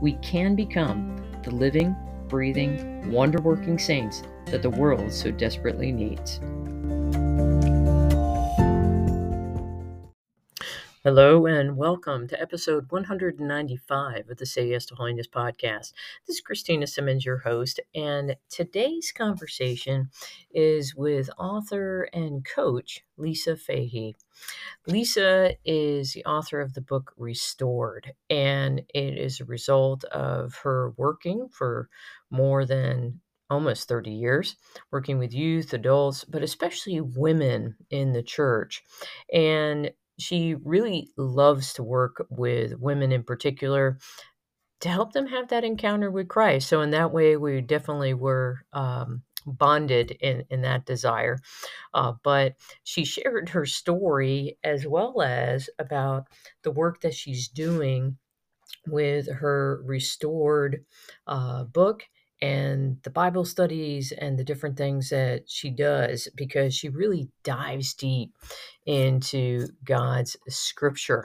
we can become the living, breathing, wonder working saints that the world so desperately needs. Hello and welcome to episode 195 of the Say Yes to Holiness podcast. This is Christina Simmons, your host, and today's conversation is with author and coach Lisa Fahey. Lisa is the author of the book Restored, and it is a result of her working for more than almost 30 years, working with youth, adults, but especially women in the church. And she really loves to work with women in particular to help them have that encounter with Christ. So in that way, we definitely were um, bonded in in that desire. Uh, but she shared her story as well as about the work that she's doing with her restored uh, book and the Bible studies and the different things that she does because she really dives deep into God's scripture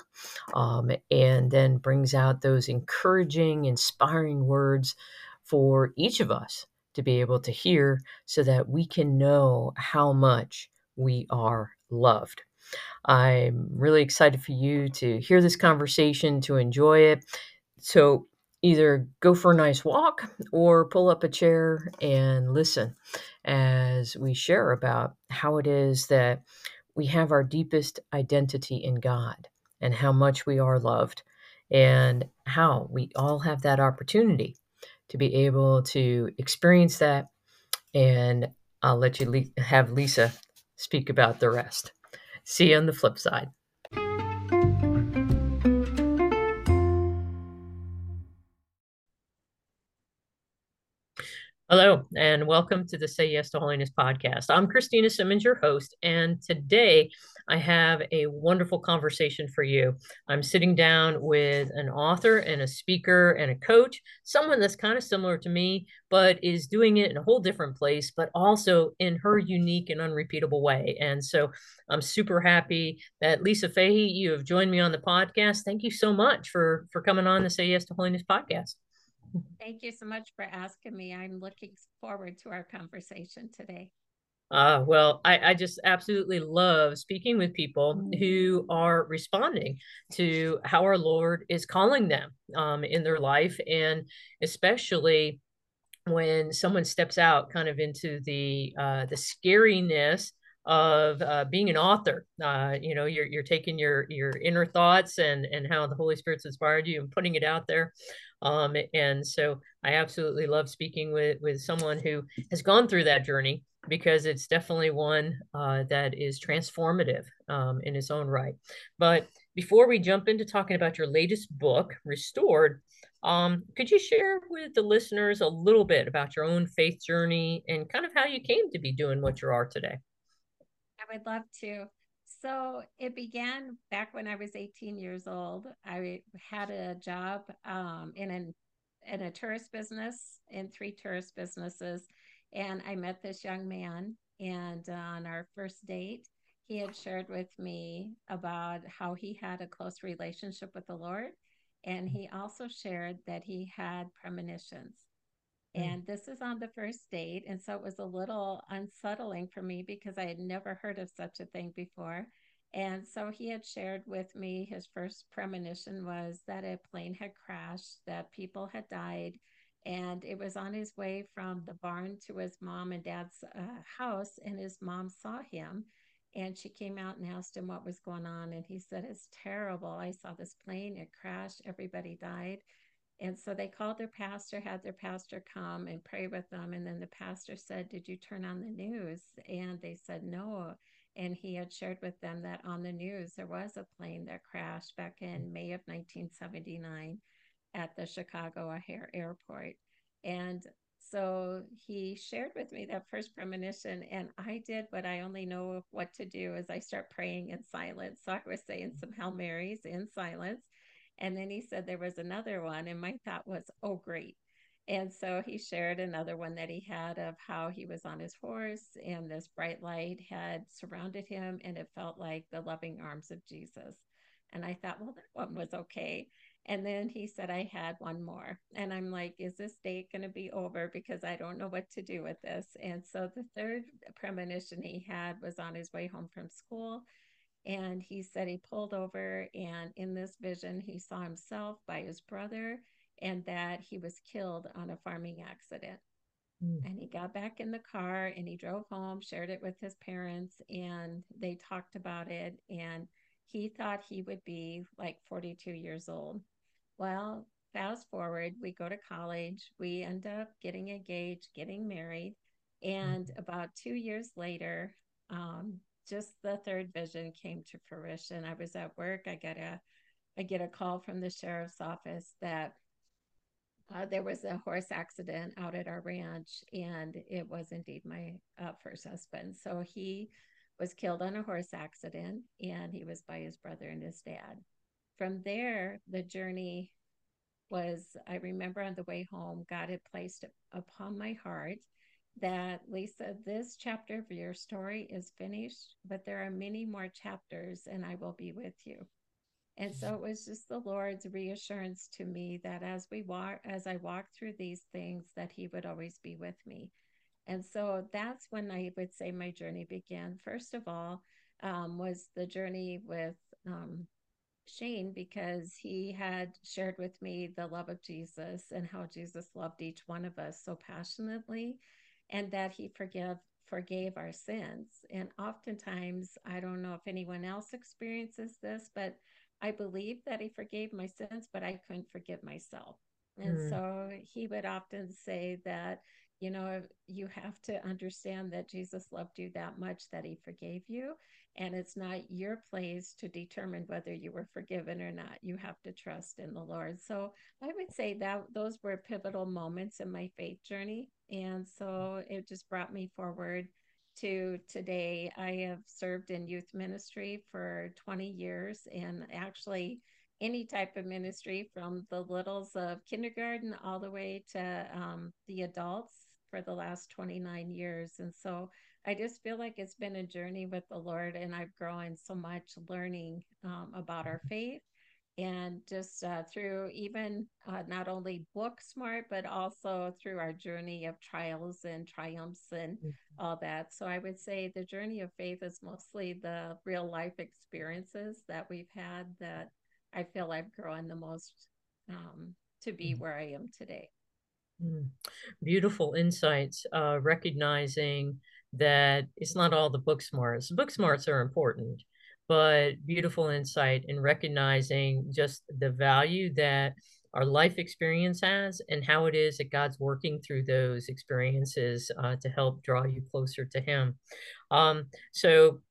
um, and then brings out those encouraging, inspiring words for each of us to be able to hear so that we can know how much we are loved. I'm really excited for you to hear this conversation, to enjoy it. So, either go for a nice walk or pull up a chair and listen as we share about how it is that we have our deepest identity in God and how much we are loved and how we all have that opportunity to be able to experience that. And I'll let you have Lisa speak about the rest. See you on the flip side. Hello, and welcome to the Say Yes to Holiness podcast. I'm Christina Simmons, your host, and today I have a wonderful conversation for you. I'm sitting down with an author and a speaker and a coach, someone that's kind of similar to me, but is doing it in a whole different place, but also in her unique and unrepeatable way. And so I'm super happy that Lisa Fahey, you have joined me on the podcast. Thank you so much for for coming on the Say Yes to Holiness podcast. Thank you so much for asking me. I'm looking forward to our conversation today. Uh, well, I, I just absolutely love speaking with people who are responding to how our Lord is calling them um, in their life, and especially when someone steps out kind of into the uh, the scariness of uh, being an author. Uh, you know, you're you're taking your your inner thoughts and and how the Holy Spirit's inspired you and putting it out there. Um, and so I absolutely love speaking with with someone who has gone through that journey because it's definitely one uh, that is transformative um, in its own right. But before we jump into talking about your latest book, Restored, um, could you share with the listeners a little bit about your own faith journey and kind of how you came to be doing what you are today? I would love to. So it began back when I was 18 years old. I had a job um, in an in a tourist business in three tourist businesses, and I met this young man. And on our first date, he had shared with me about how he had a close relationship with the Lord, and he also shared that he had premonitions. Mm. And this is on the first date. And so it was a little unsettling for me because I had never heard of such a thing before. And so he had shared with me his first premonition was that a plane had crashed, that people had died, and it was on his way from the barn to his mom and dad's uh, house. And his mom saw him and she came out and asked him what was going on. And he said, It's terrible. I saw this plane, it crashed, everybody died. And so they called their pastor, had their pastor come and pray with them. And then the pastor said, Did you turn on the news? And they said, No. And he had shared with them that on the news there was a plane that crashed back in May of 1979. at the Chicago O'Hare Airport. And so he shared with me that first premonition, and I did what I only know what to do is I start praying in silence. So I was saying some Hail Marys in silence. And then he said there was another one, and my thought was, oh, great. And so he shared another one that he had of how he was on his horse and this bright light had surrounded him and it felt like the loving arms of Jesus. And I thought, well, that one was okay. And then he said, I had one more. And I'm like, is this date going to be over? Because I don't know what to do with this. And so the third premonition he had was on his way home from school. And he said he pulled over, and in this vision, he saw himself by his brother and that he was killed on a farming accident. Mm. And he got back in the car and he drove home, shared it with his parents, and they talked about it. And he thought he would be like 42 years old. Well, fast forward, we go to college, we end up getting engaged, getting married. And mm-hmm. about two years later, um, just the third vision came to fruition. I was at work. I get a, I get a call from the sheriff's office that uh, there was a horse accident out at our ranch, and it was indeed my uh, first husband. So he was killed on a horse accident and he was by his brother and his dad. From there, the journey was I remember on the way home, God had placed upon my heart that Lisa, this chapter of your story is finished, but there are many more chapters and I will be with you. And so it was just the Lord's reassurance to me that as we walk, as I walk through these things, that He would always be with me. And so that's when I would say my journey began. First of all, um, was the journey with um, Shane because he had shared with me the love of Jesus and how Jesus loved each one of us so passionately and that he forgive forgave our sins. And oftentimes, I don't know if anyone else experiences this, but I believe that he forgave my sins, but I couldn't forgive myself. And mm. so he would often say that you know, you have to understand that Jesus loved you that much that he forgave you. And it's not your place to determine whether you were forgiven or not. You have to trust in the Lord. So I would say that those were pivotal moments in my faith journey. And so it just brought me forward to today. I have served in youth ministry for 20 years and actually any type of ministry from the littles of kindergarten all the way to um, the adults for the last 29 years. And so I just feel like it's been a journey with the Lord, and I've grown so much learning um, about our faith and just uh, through even uh, not only book smart but also through our journey of trials and triumphs and mm-hmm. all that so i would say the journey of faith is mostly the real life experiences that we've had that i feel i've grown the most um, to be mm-hmm. where i am today Mm. Beautiful insights, uh, recognizing that it's not all the book smarts. Book smarts are important, but beautiful insight in recognizing just the value that our life experience has and how it is that God's working through those experiences uh, to help draw you closer to Him. Um, so,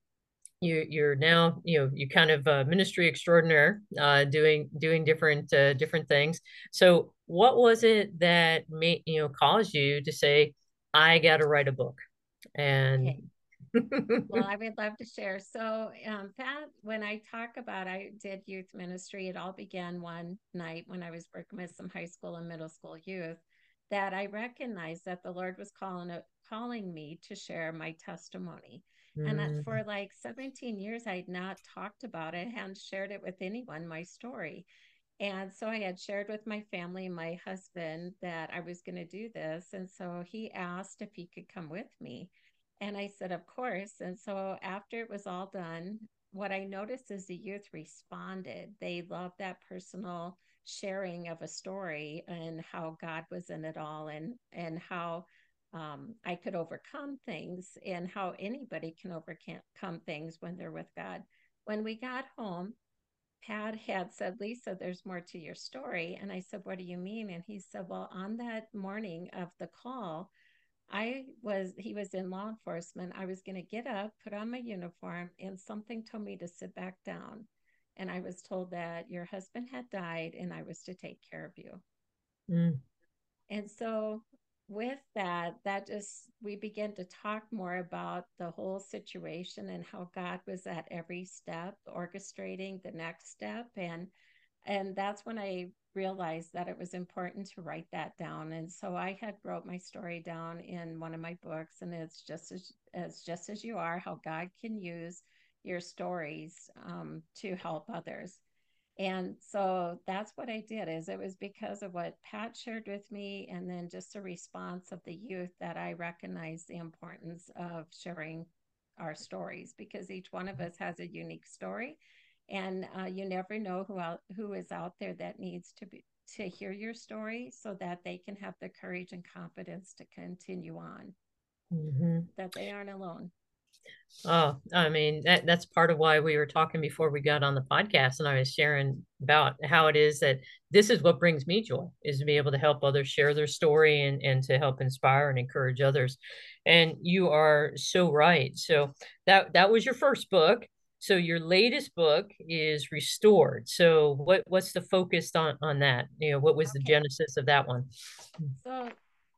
you you're now you know you kind of uh, ministry extraordinaire uh, doing doing different uh, different things so what was it that made you know caused you to say i got to write a book and okay. Well i would love to share so um that when i talk about i did youth ministry it all began one night when i was working with some high school and middle school youth that i recognized that the lord was calling calling me to share my testimony and mm. for like 17 years, I had not talked about it, hadn't shared it with anyone, my story. And so I had shared with my family, my husband, that I was going to do this. And so he asked if he could come with me. And I said, Of course. And so after it was all done, what I noticed is the youth responded. They loved that personal sharing of a story and how God was in it all and and how um, I could overcome things and how anybody can overcome things when they're with God. When we got home, Pat had said, Lisa, there's more to your story. And I said, What do you mean? And he said, Well, on that morning of the call, I was, he was in law enforcement. I was going to get up, put on my uniform, and something told me to sit back down. and I was told that your husband had died and I was to take care of you. Mm. And so with that, that just we began to talk more about the whole situation and how God was at every step orchestrating the next step and and that's when I realized that it was important to write that down and so I had wrote my story down in one of my books and it's just as, as just as you are how God can use your stories um, to help others. And so that's what i did is it was because of what pat shared with me and then just a response of the youth that i recognized the importance of sharing our stories because each one of us has a unique story and uh, you never know who out, who is out there that needs to be to hear your story so that they can have the courage and confidence to continue on mm-hmm. that they aren't alone Oh, I mean, that, that's part of why we were talking before we got on the podcast. And I was sharing about how it is that this is what brings me joy is to be able to help others share their story and, and to help inspire and encourage others. And you are so right. So that, that was your first book. So your latest book is restored. So what, what's the focus on, on that? You know, what was okay. the genesis of that one? So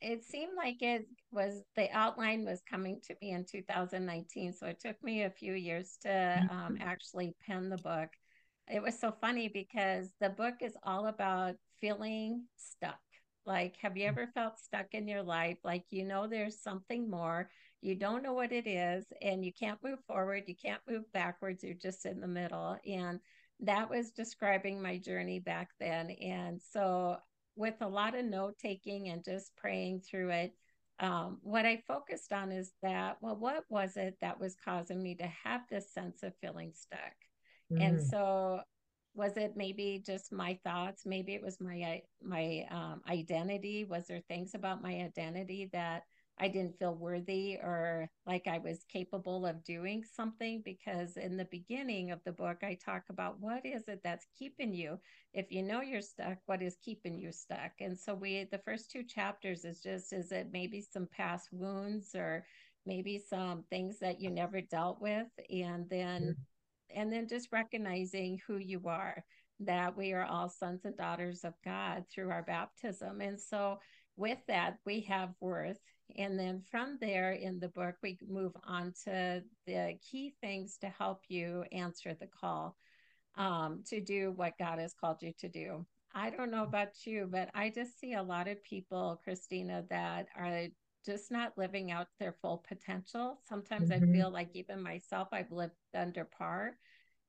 it seemed like it was the outline was coming to me in 2019 so it took me a few years to um, mm-hmm. actually pen the book it was so funny because the book is all about feeling stuck like have you ever felt stuck in your life like you know there's something more you don't know what it is and you can't move forward you can't move backwards you're just in the middle and that was describing my journey back then and so with a lot of note taking and just praying through it, um, what I focused on is that, well, what was it that was causing me to have this sense of feeling stuck? Mm. And so, was it maybe just my thoughts? Maybe it was my my um, identity. Was there things about my identity that I didn't feel worthy or like I was capable of doing something because in the beginning of the book, I talk about what is it that's keeping you. If you know you're stuck, what is keeping you stuck? And so we, the first two chapters is just, is it maybe some past wounds or maybe some things that you never dealt with? And then, mm-hmm. and then just recognizing who you are, that we are all sons and daughters of God through our baptism. And so with that, we have worth and then from there in the book, we move on to the key things to help you answer the call um, to do what God has called you to do. I don't know about you, but I just see a lot of people, Christina, that are just not living out their full potential. Sometimes mm-hmm. I feel like even myself, I've lived under par.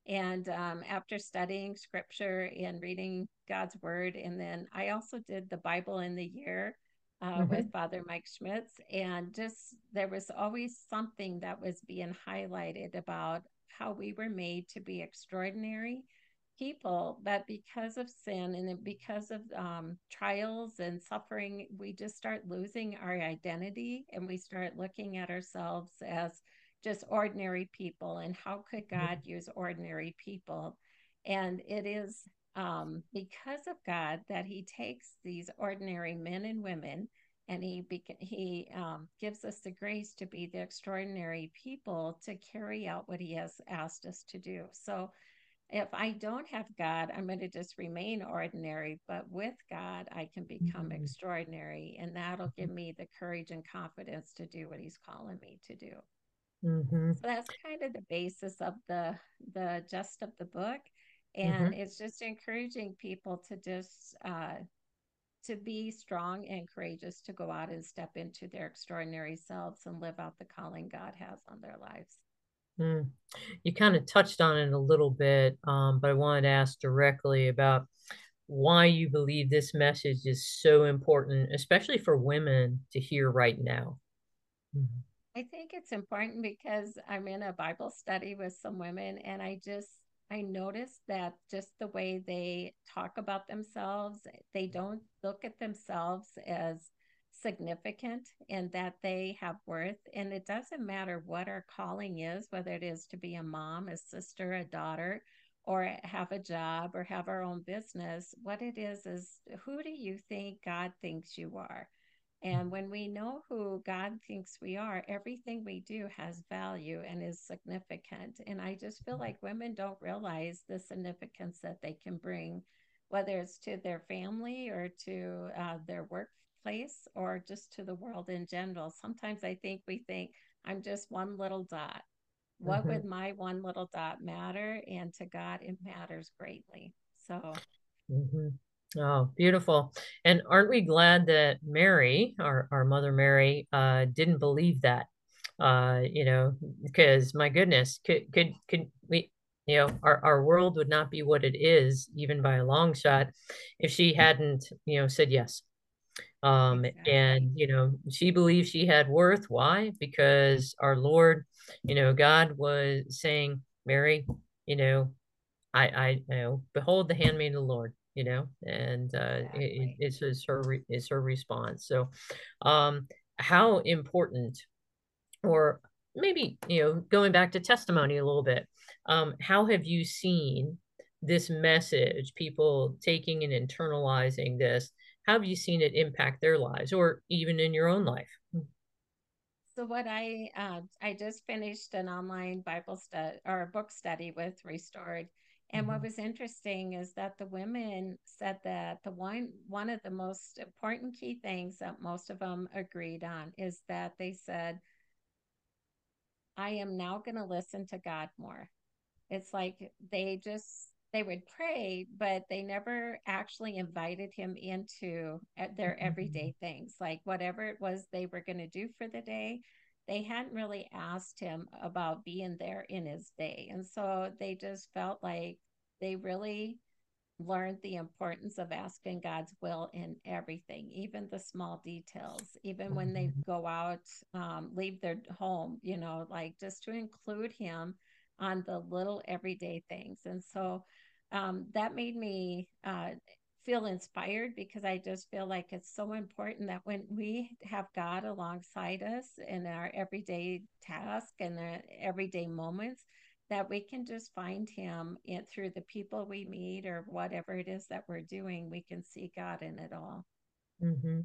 And um, after studying scripture and reading God's word, and then I also did the Bible in the year uh, mm-hmm. with Father Mike Schmitz. And just there was always something that was being highlighted about how we were made to be extraordinary people, but because of sin and because of um, trials and suffering, we just start losing our identity and we start looking at ourselves as just ordinary people. And how could mm-hmm. God use ordinary people? And it is um, because of God that He takes these ordinary men and women and He He um, gives us the grace to be the extraordinary people to carry out what He has asked us to do. So, if I don't have God, I'm going to just remain ordinary. But with God, I can become mm-hmm. extraordinary, and that'll give me the courage and confidence to do what He's calling me to do. Mm-hmm. So that's kind of the basis of the the gist of the book and mm-hmm. it's just encouraging people to just uh, to be strong and courageous to go out and step into their extraordinary selves and live out the calling god has on their lives mm. you kind of touched on it a little bit um, but i wanted to ask directly about why you believe this message is so important especially for women to hear right now mm-hmm. i think it's important because i'm in a bible study with some women and i just I noticed that just the way they talk about themselves, they don't look at themselves as significant and that they have worth. And it doesn't matter what our calling is, whether it is to be a mom, a sister, a daughter, or have a job or have our own business. What it is is who do you think God thinks you are? And when we know who God thinks we are, everything we do has value and is significant. And I just feel like women don't realize the significance that they can bring, whether it's to their family or to uh, their workplace or just to the world in general. Sometimes I think we think, I'm just one little dot. What mm-hmm. would my one little dot matter? And to God, it matters greatly. So. Mm-hmm. Oh, beautiful. And aren't we glad that Mary, our, our mother Mary, uh, didn't believe that? Uh, you know, because my goodness, could could could we you know, our, our world would not be what it is, even by a long shot, if she hadn't, you know, said yes. Um, exactly. and you know, she believed she had worth. Why? Because our Lord, you know, God was saying, Mary, you know, I, I, you know, behold the handmaid of the Lord you know, and uh, it, it's, it's her it's her response. So, um, how important, or maybe you know, going back to testimony a little bit, um, how have you seen this message, people taking and internalizing this? How have you seen it impact their lives, or even in your own life? So what I uh, I just finished an online Bible study or book study with Restored, and mm-hmm. what was interesting is that the women said that the one one of the most important key things that most of them agreed on is that they said, I am now going to listen to God more. It's like they just they would pray, but they never actually invited him into uh, their everyday mm-hmm. things, like whatever it was they were going to do for the day. They hadn't really asked him about being there in his day. And so they just felt like they really learned the importance of asking God's will in everything, even the small details, even when they mm-hmm. go out, um, leave their home, you know, like just to include Him on the little everyday things. And so um, that made me uh, feel inspired because I just feel like it's so important that when we have God alongside us in our everyday task and our everyday moments, that we can just find him in, through the people we meet or whatever it is that we're doing we can see god in it all. Mm-hmm.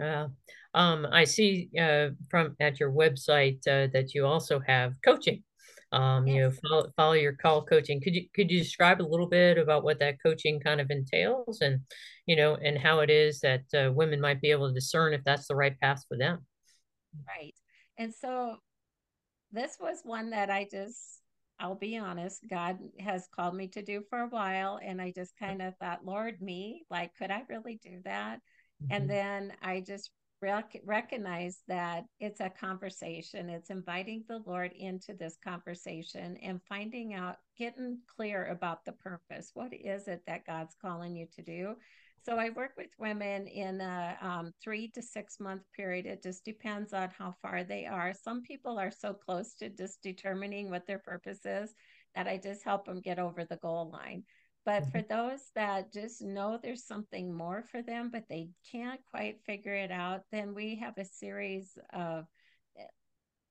uh, um, i see uh, from at your website uh, that you also have coaching. Um, yes. you know follow, follow, your call coaching. Could you could you describe a little bit about what that coaching kind of entails and you know and how it is that uh, women might be able to discern if that's the right path for them? Right. And so this was one that i just I'll be honest, God has called me to do for a while. And I just kind of thought, Lord, me, like, could I really do that? Mm-hmm. And then I just rec- recognize that it's a conversation. It's inviting the Lord into this conversation and finding out, getting clear about the purpose. What is it that God's calling you to do? So I work with women in a um, three to six month period. It just depends on how far they are. Some people are so close to just determining what their purpose is that I just help them get over the goal line. But mm-hmm. for those that just know there's something more for them, but they can't quite figure it out, then we have a series of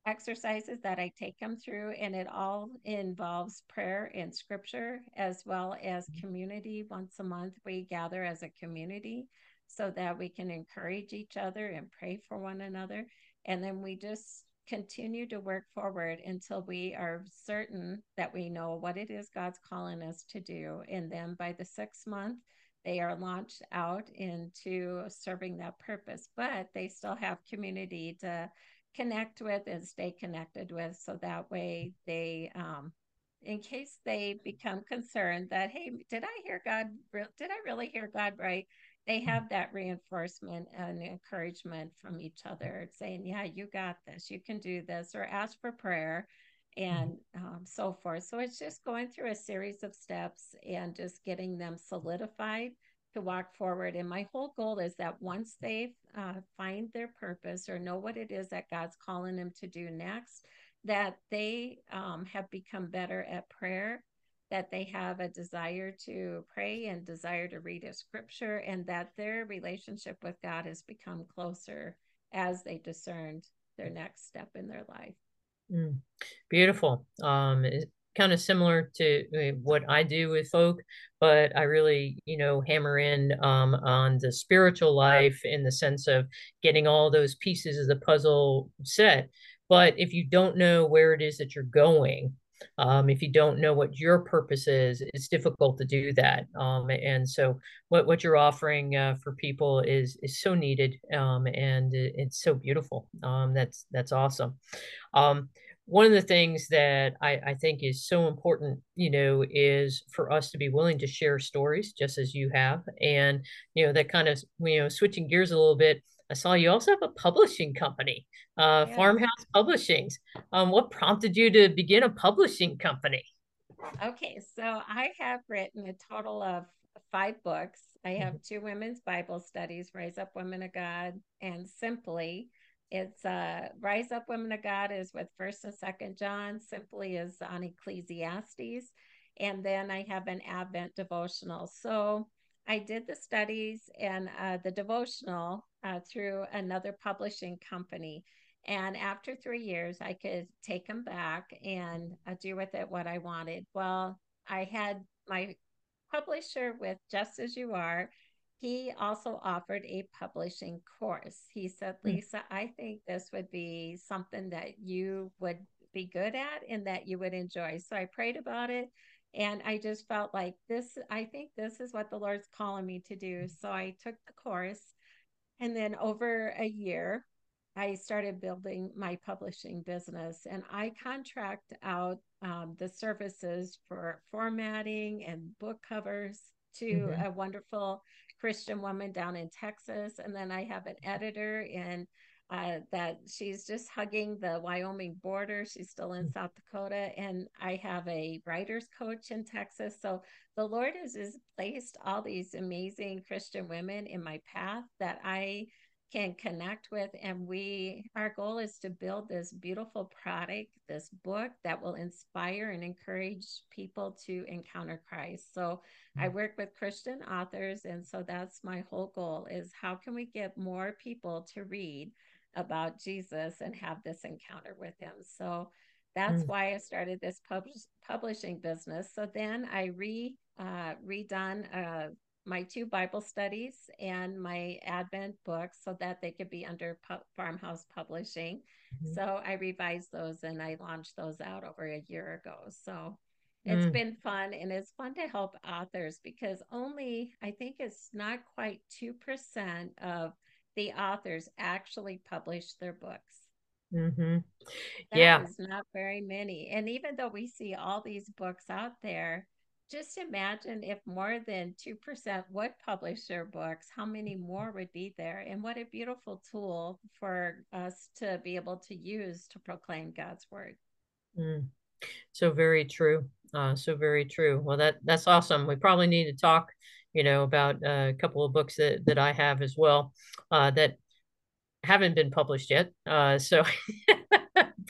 exercises that I take them through, and it all involves prayer and scripture as well as mm-hmm. community. Once a month, we gather as a community so that we can encourage each other and pray for one another. And then we just continue to work forward until we are certain that we know what it is God's calling us to do. And then by the sixth month, they are launched out into serving that purpose, but they still have community to connect with and stay connected with. So that way they um, in case they become concerned that hey did i hear god did i really hear god right? They have that reinforcement and encouragement from each other saying yeah you got this you can do this or ask for prayer and um, so forth. So it's just going through a series of steps and just getting them solidified to walk forward. And my whole goal is that once they uh, find their purpose or know what it is that God's calling them to do next, that they um, have become better at prayer, that they have a desire to pray and desire to read a scripture, and that their relationship with God has become closer as they discerned their next step in their life. Mm, beautiful. Um, kind of similar to what I do with folk, but I really, you know, hammer in um, on the spiritual life in the sense of getting all those pieces of the puzzle set. But if you don't know where it is that you're going, um, if you don't know what your purpose is, it's difficult to do that. Um, and so, what what you're offering uh, for people is is so needed, um, and it, it's so beautiful. Um, that's that's awesome. One of the things that I, I think is so important, you know, is for us to be willing to share stories, just as you have, and you know that kind of you know switching gears a little bit. I saw you also have a publishing company, uh, Yeah. Farmhouse Publishings. Um, what prompted you to begin a publishing company? Okay, so I have written a total of five books. I have two women's Bible studies, Raise Up Women of God and Simply. It's uh Rise Up Women of God is with First and Second John, Simply is on Ecclesiastes, and then I have an Advent devotional. So I did the studies and uh, the devotional uh, through another publishing company. And after three years, I could take them back and uh, do with it what I wanted. Well, I had my publisher with Just As You Are. He also offered a publishing course. He said, mm, Lisa, I think this would be something that you would be good at and that you would enjoy. So I prayed about it and I just felt like this, I think this is what the Lord's calling me to do. So I took the course and then over a year, I started building my publishing business and I contract out um, the services for formatting and book covers to mhm, a wonderful Christian woman down in Texas. And then I have an editor in uh, that she's just hugging the Wyoming border. She's still in South Dakota. And I have a writer's coach in Texas. So the Lord has, has placed all these amazing Christian women in my path that I can connect with and we our goal is to build this beautiful product this book that will inspire and encourage people to encounter christ. So i mm, work with christian authors and so that's my whole goal is how can we get more people to read about jesus and have this encounter with him? So that's mm, why i started this pub- publishing business. So then i re uh, redone uh, my two Bible studies and my Advent books so that they could be under Pu- Farmhouse Publishing. mhm, So I revised those and I launched those out over a year ago. So it's mm, been fun and it's fun to help authors because only, I think it's not quite 2% of the authors actually publish their books. mhm. That Yeah. is not very many. And even though we see all these books out there, just imagine if more than 2% would publish their books, how many more would be there? And what a beautiful tool for us to be able to use to proclaim God's word. mm. So very true. Uh, so very true. Well, that that's awesome. We probably need to talk, you know, about uh, a couple of books that that I have as well uh, that haven't been published yet. Uh, so,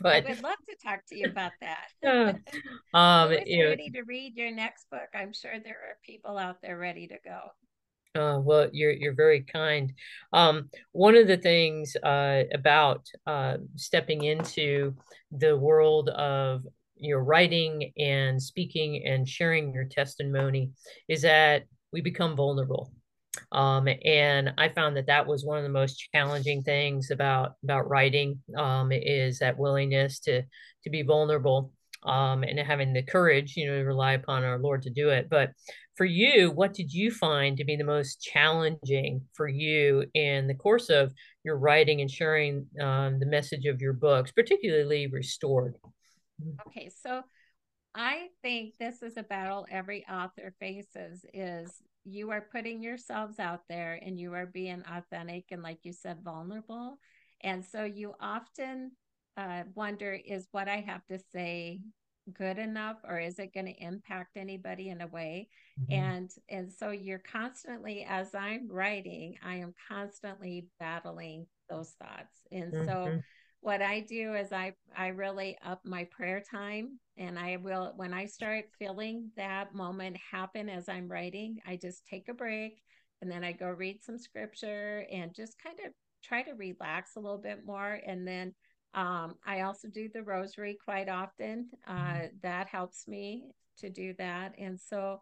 I but would love to talk to you about that. um, you know, ready to read your next book? I'm sure there are people out there ready to go. uh, well, you're you're very kind. Um, one of the things uh, about uh, stepping into the world of your writing and speaking and sharing your testimony is that we become vulnerable Um, and I found that that was one of the most challenging things about about writing um, is that willingness to to be vulnerable um, and having the courage, you know, to rely upon our Lord to do it. But for you, what did you find to be the most challenging for you in the course of your writing and sharing um, the message of your books, particularly Restored? Okay, so I think this is a battle every author faces is you are putting yourselves out there and you are being authentic and like you said vulnerable. And so you often uh, wonder is what I have to say good enough or is it going to impact anybody in a way? Mhm, and and so you're constantly as I'm writing I am constantly battling those thoughts. And so mhm, what I do is I I really up my prayer time and I will when I start feeling that moment happen as I'm writing, I just take a break and then I go read some scripture and just kind of try to relax a little bit more and then Um, I also do the rosary quite often. Mm-hmm. Uh, that helps me to do that. And so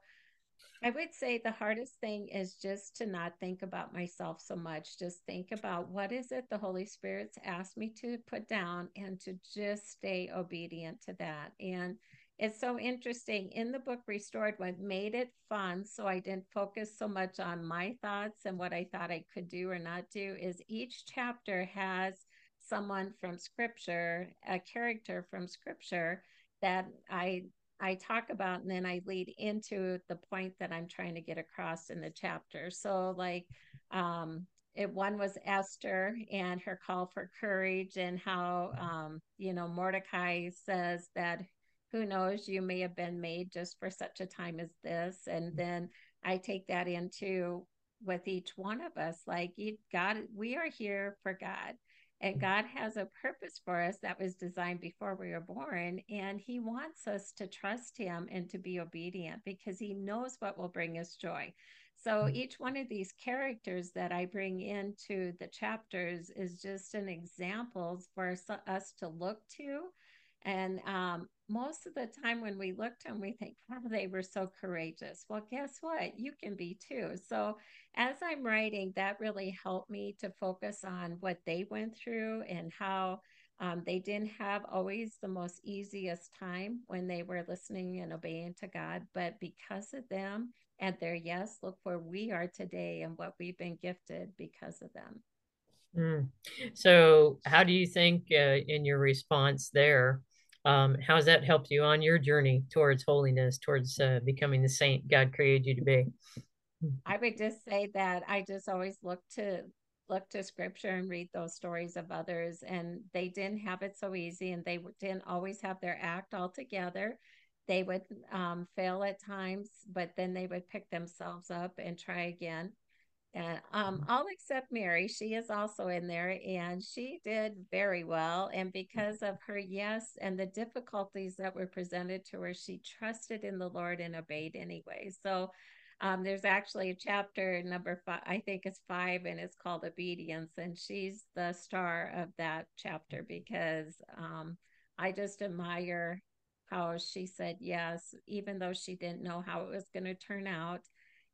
I would say the hardest thing is just to not think about myself so much. Just think about what is it the Holy Spirit's asked me to put down and to just stay obedient to that. And it's so interesting. In the book Restored, what made it fun, so I didn't focus so much on my thoughts and what I thought I could do or not do, is each chapter has someone from scripture, a character from scripture that I I talk about and then I lead into the point that I'm trying to get across in the chapter. So like um it one was Esther and her call for courage and how um you know Mordecai says that who knows? You may have been made just for such a time as this. And then I take that into with each one of us like you God we are here for God and God has a purpose for us that was designed before we were born. And He wants us to trust Him and to be obedient because He knows what will bring us joy. So mm. each one of these characters that I bring into the chapters is just an example for us to look to and um, most of the time when we look to them, we think, wow, they were so courageous. Well, guess what? You can be too. So as I'm writing, that really helped me to focus on what they went through and how um, they didn't have always the most easiest time when they were listening and obeying to God. But because of them and their yes, look where we are today and what we've been gifted because of them. Mm. So, how do you think, uh, in your response there, um, how has that helped you on your journey towards holiness, towards uh, becoming the saint God created you to be? I would just say that I just always look to look to scripture and read those stories of others and they didn't have it so easy and they didn't always have their act all together they would um, fail at times but then they would pick themselves up and try again and um, mm-hmm. all except Mary, she is also in there, and she did very well. And because of her yes and the difficulties that were presented to her, she trusted in the Lord and obeyed anyway. So um, there's actually a chapter number five, I think it's five, and it's called Obedience. And she's the star of that chapter because um, I just admire how she said yes, even though she didn't know how it was going to turn out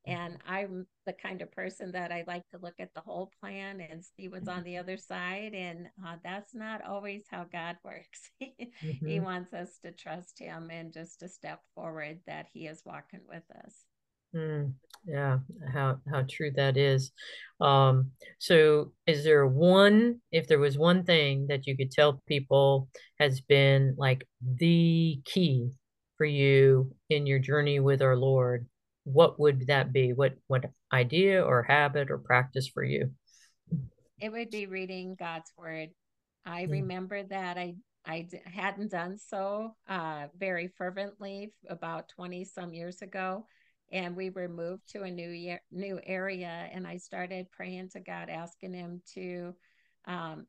and i'm the kind of person that i like to look at the whole plan and see what's on the other side and uh, that's not always how god works. Mm-hmm. he wants us to trust him and just to step forward that he is walking with us. Mm, yeah how how true that is. Um so is there one if there was one thing that you could tell people has been like the key for you in your journey with our lord what would that be? What what idea or habit or practice for you? It would be reading God's word. I mm. remember that I I d- hadn't done so uh, very fervently about 20 some years ago. And we were moved to a new year, new area. And I started praying to God, asking Him to um,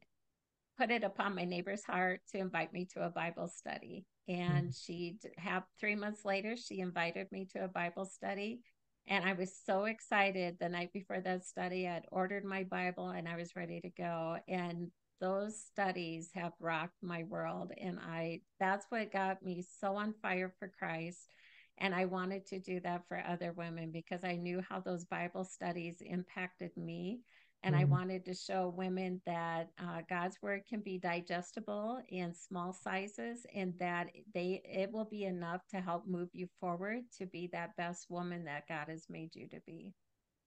put it upon my neighbor's heart to invite me to a Bible study. And mm. she had three months later, she invited me to a Bible study. And I was so excited the night before that study. I'd ordered my Bible and I was ready to go. And those studies have rocked my world. And I that's what got me so on fire for Christ. And I wanted to do that for other women because I knew how those Bible studies impacted me and mm-hmm. I wanted to show women that uh, God's word can be digestible in small sizes and that they it will be enough to help move you forward to be that best woman that God has made you to be.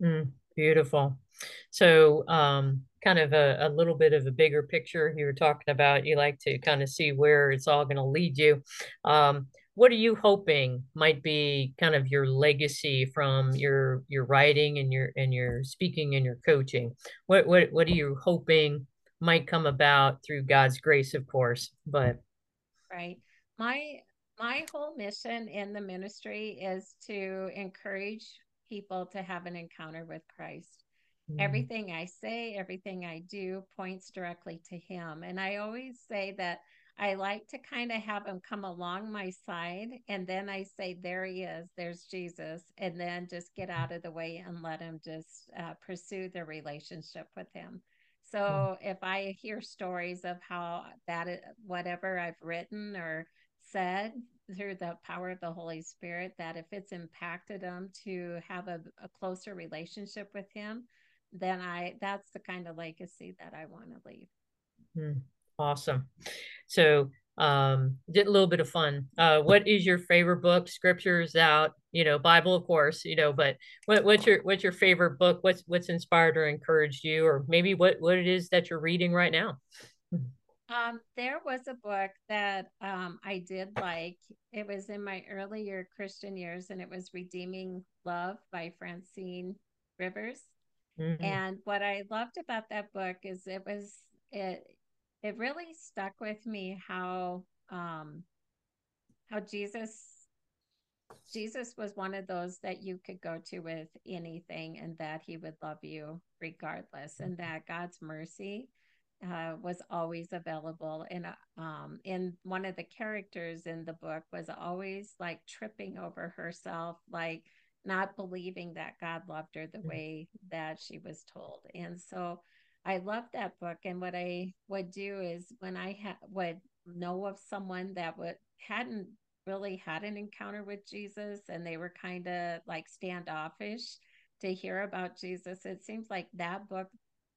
Mm, beautiful. So, um, kind of a, a, little bit of a bigger picture you were talking about. You like to kind of see where it's all going to lead you. Um, what are you hoping might be kind of your legacy from your your writing and your and your speaking and your coaching? What what what are you hoping might come about through god's grace of course but right. My my whole mission in the ministry is to encourage people to have an encounter with christ. Mm. everything i say everything i do points directly to him. And i always say that I like to kind of have him come along my side. And then I say, There he is, there's Jesus. And then just get out of the way and let him just uh, pursue the relationship with him. So mm. if I hear stories of how that whatever I've written or said through the power of the Holy Spirit, that if it's impacted them to have a, a closer relationship with Him, then I that's the kind of legacy that I want to leave. Mm. Awesome. So um did a little bit of fun. Uh what is your favorite book? Scriptures out you know bible of course you know but what, what's your what's your favorite book? What's what's inspired or encouraged you? Or maybe what what it is that you're reading right now? Um there was a book that um i did like. It was in my earlier christian years and it was redeeming love by francine rivers. Mm-hmm. and what i loved about that book is it was it it really stuck with me how um how Jesus Jesus was one of those that you could go to with anything and that he would love you regardless and that God's mercy uh, was always available and um in one of the characters in the book was always like tripping over herself like not believing that God loved her the mm. way that she was told and so I love that book. And what I would do is when I ha- would know of someone that would hadn't really had an encounter with Jesus and they were kind of like standoffish to hear about Jesus, it seems like that book,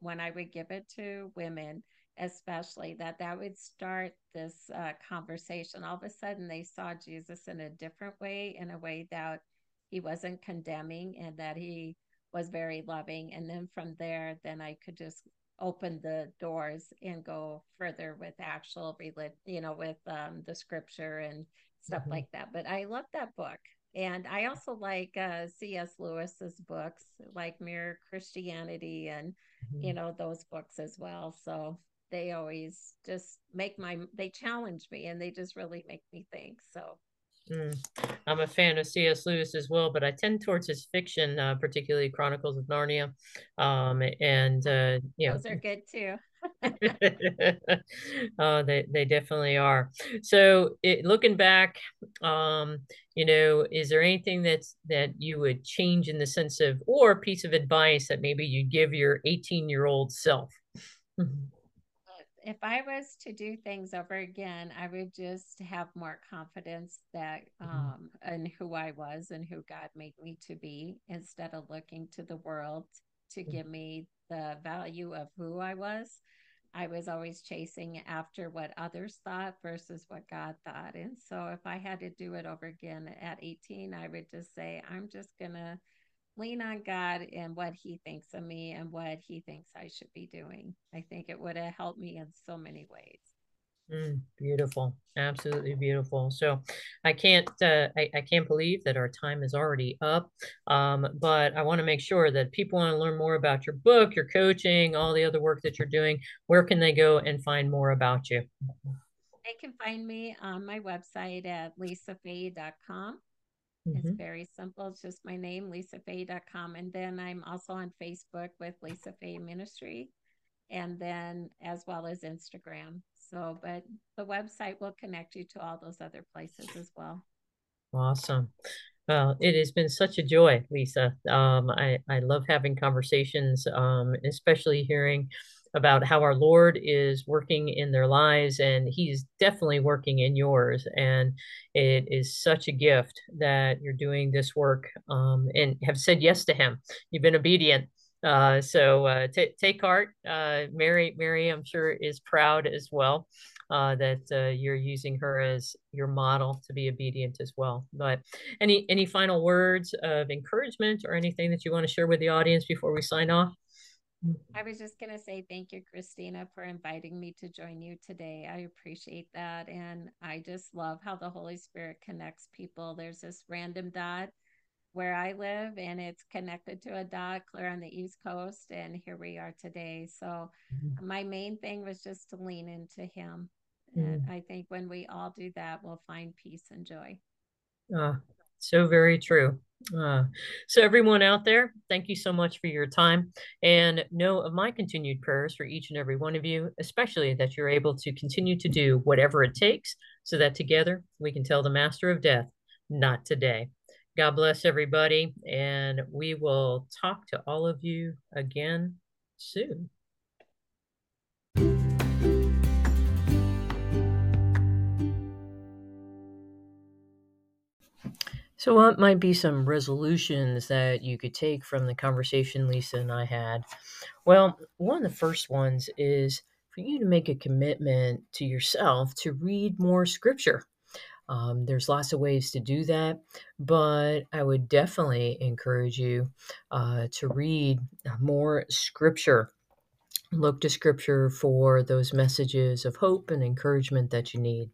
when I would give it to women, especially that that would start this uh, conversation. All of a sudden, they saw Jesus in a different way, in a way that he wasn't condemning and that he was very loving. And then from there, then I could just open the doors and go further with actual religion, you know, with um, the scripture and stuff mm-hmm. like that. But I love that book. And I also like uh, C.S. Lewis's books, like Mere Christianity, and mm-hmm. you know those books as well. So they always just make my they challenge me, and they just really make me think. So Mm. I'm a fan of C.S. Lewis as well, but I tend towards his fiction, uh, particularly Chronicles of Narnia. Um, and uh, you know, those are good too. uh, they they definitely are. So, it, looking back, um, you know, is there anything that's that you would change in the sense of, or a piece of advice that maybe you'd give your 18 year old self? if I was to do things over again, I would just have more confidence that mm-hmm. um in who I was and who God made me to be instead of looking to the world to mm-hmm. give me the value of who I was. I was always chasing after what others thought versus what God thought. And so if I had to do it over again at 18, I would just say, I'm just going to lean on God and what He thinks of me and what He thinks I should be doing. I think it would have helped me in so many ways. Mm, beautiful, absolutely beautiful. So, I can't, uh, I, I can't believe that our time is already up. Um, but I want to make sure that people want to learn more about your book, your coaching, all the other work that you're doing. Where can they go and find more about you? They can find me on my website at lisafahey.com. Mm-hmm. It's very simple. It's just my name, lisafahey.com. And then I'm also on Facebook with Lisa Fahey Ministry and then as well as Instagram. So, but the website will connect you to all those other places as well. Awesome. Well, it has been such a joy, Lisa. Um, I, I love having conversations, um, especially hearing about how our Lord is working in their lives, and He's definitely working in yours. And it is such a gift that you're doing this work um, and have said yes to Him. You've been obedient. Uh, so uh, t- take heart. Uh, Mary, Mary, I'm sure is proud as well. Uh, that uh, you're using her as your model to be obedient as well. But any any final words of encouragement or anything that you want to share with the audience before we sign off? I was just going to say thank you, Christina, for inviting me to join you today. I appreciate that. And I just love how the Holy Spirit connects people. There's this random dot where I live, and it's connected to a dot clear on the East Coast. And here we are today. So, mm-hmm. my main thing was just to lean into Him. Mm-hmm. And I think when we all do that, we'll find peace and joy. Uh, so very true. Uh, so, everyone out there, thank you so much for your time. And know of my continued prayers for each and every one of you, especially that you're able to continue to do whatever it takes so that together we can tell the master of death, not today. God bless everybody. And we will talk to all of you again soon. So, what might be some resolutions that you could take from the conversation Lisa and I had? Well, one of the first ones is for you to make a commitment to yourself to read more scripture. Um, there's lots of ways to do that, but I would definitely encourage you uh, to read more scripture. Look to scripture for those messages of hope and encouragement that you need.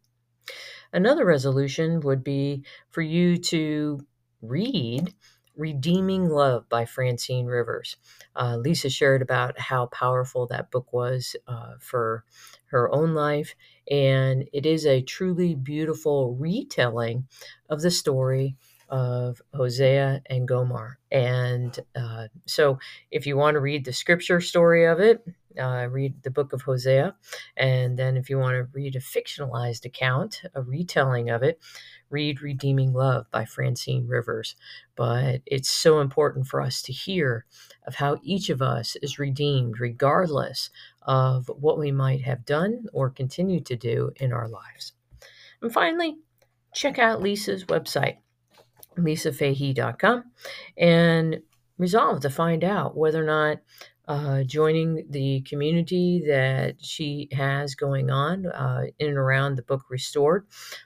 Another resolution would be for you to read Redeeming Love by Francine Rivers. Uh, Lisa shared about how powerful that book was uh, for her own life, and it is a truly beautiful retelling of the story of Hosea and Gomer. And uh, so, if you want to read the scripture story of it, uh, read the book of Hosea. And then, if you want to read a fictionalized account, a retelling of it, read Redeeming Love by Francine Rivers. But it's so important for us to hear of how each of us is redeemed, regardless of what we might have done or continue to do in our lives. And finally, check out Lisa's website, lisafahey.com, and resolve to find out whether or not uh, joining the community that she has going on uh, in and around the book Restored,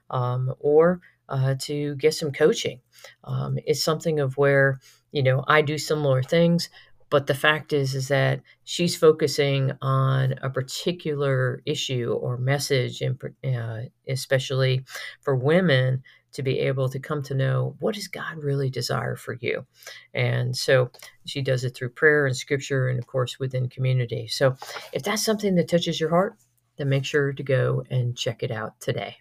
um, or uh, to get some coaching. Um, it's something of where you know I do similar things, but the fact is is that she's focusing on a particular issue or message, and uh, especially for women to be able to come to know what does God really desire for you. And so she does it through prayer and scripture and of course within community. So if that's something that touches your heart, then make sure to go and check it out today.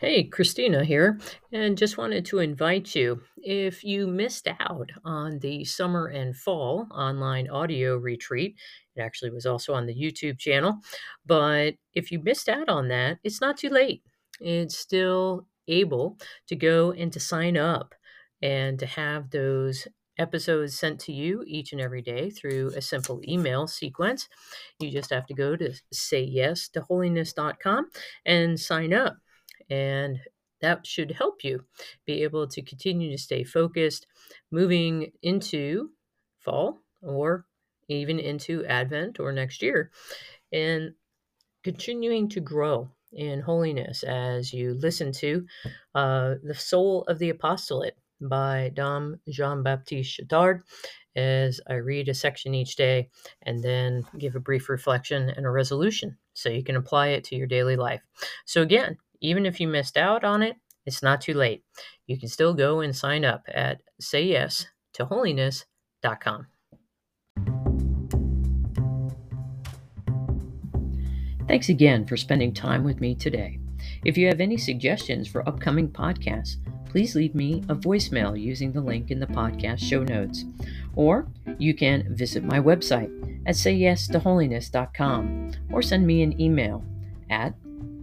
Hey, Christina here, and just wanted to invite you. If you missed out on the summer and fall online audio retreat, it actually was also on the YouTube channel, but if you missed out on that, it's not too late. It's still able to go and to sign up and to have those episodes sent to you each and every day through a simple email sequence. You just have to go to sayyes2holiness.com and sign up and that should help you be able to continue to stay focused moving into fall or even into Advent or next year and continuing to grow in holiness as you listen to uh, The Soul of the Apostolate by Dom Jean Baptiste Chautard as I read a section each day and then give a brief reflection and a resolution so you can apply it to your daily life. So, again, even if you missed out on it, it's not too late. You can still go and sign up at sayyes2holiness.com. Thanks again for spending time with me today. If you have any suggestions for upcoming podcasts, please leave me a voicemail using the link in the podcast show notes. Or you can visit my website at sayyes2holiness.com or send me an email at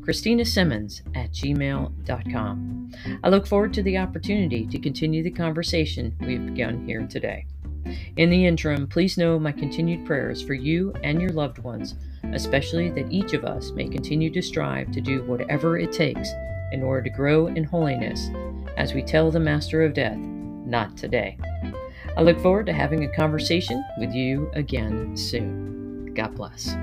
Christina Simmons at gmail.com. I look forward to the opportunity to continue the conversation we've begun here today. In the interim, please know my continued prayers for you and your loved ones, especially that each of us may continue to strive to do whatever it takes in order to grow in holiness as we tell the Master of Death, not today. I look forward to having a conversation with you again soon. God bless.